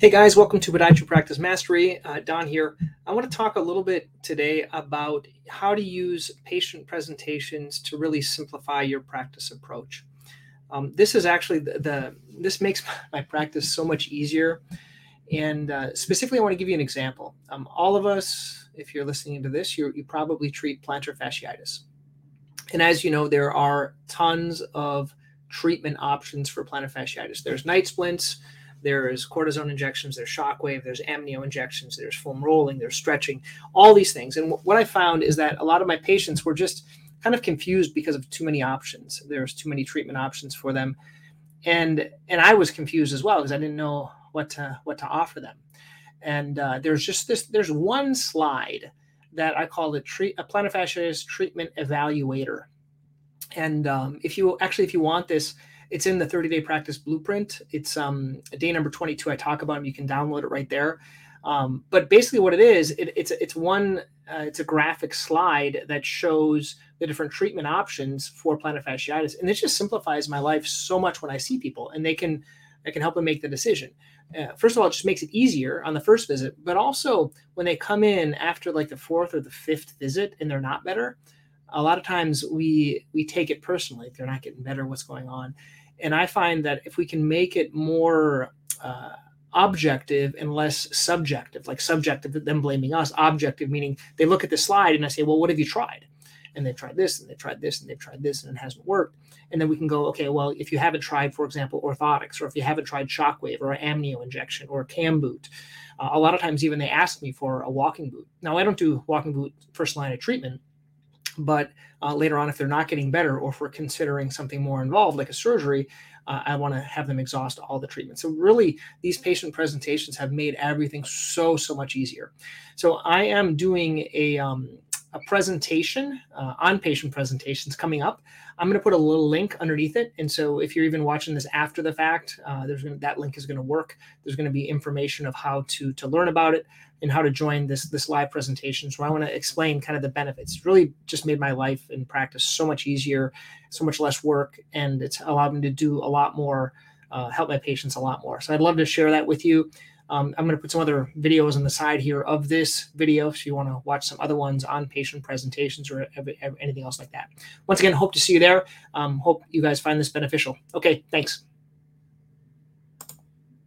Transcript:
Hey guys, welcome to Podiatry Practice Mastery. Uh, Don here. I want to talk a little bit today about how to use patient presentations to really simplify your practice approach. Um, this is actually the, the, this makes my practice so much easier. And uh, specifically, I want to give you an example. Um, all of us, if you're listening to this, you probably treat plantar fasciitis. And as you know, there are tons of treatment options for plantar fasciitis. There's night splints there's cortisone injections, there's shockwave, there's amnio injections, there's foam rolling, there's stretching, all these things. And what I found is that a lot of my patients were just kind of confused because of too many options. There's too many treatment options for them. And and I was confused as well because I didn't know what to what to offer them. And uh, there's just this there's one slide that I call the treat a plantar fasciitis treatment evaluator. And um, if you actually if you want this, it's in the 30 day practice blueprint. It's um, day number 22. I talk about them. You can download it right there. Um, but basically, what it is, it, it's it's one uh, it's a graphic slide that shows the different treatment options for plantar fasciitis, and it just simplifies my life so much when I see people, and they can I can help them make the decision. Uh, first of all, it just makes it easier on the first visit, but also when they come in after like the fourth or the fifth visit and they're not better, a lot of times we we take it personally. They're not getting better. What's going on? And I find that if we can make it more uh, objective and less subjective, like subjective, them blaming us, objective meaning they look at the slide and I say, well, what have you tried? And they've tried this and they've tried this and they've tried this and it hasn't worked. And then we can go, okay, well, if you haven't tried, for example, orthotics, or if you haven't tried shockwave or amnio injection or cam boot, uh, a lot of times even they ask me for a walking boot. Now, I don't do walking boot first line of treatment, but uh, later on, if they're not getting better or if we're considering something more involved, like a surgery, uh, I want to have them exhaust all the treatment. So, really, these patient presentations have made everything so, so much easier. So, I am doing a, um, a presentation uh, on patient presentations coming up. I'm going to put a little link underneath it. And so if you're even watching this after the fact, uh, there's gonna, that link is going to work. There's going to be information of how to, to learn about it and how to join this, this live presentation. So I want to explain kind of the benefits. It's really just made my life in practice so much easier, so much less work, and it's allowed me to do a lot more, uh, help my patients a lot more. So I'd love to share that with you. Um, I'm going to put some other videos on the side here of this video if you want to watch some other ones on patient presentations or anything else like that. Once again, hope to see you there. Um, hope you guys find this beneficial. Okay, thanks.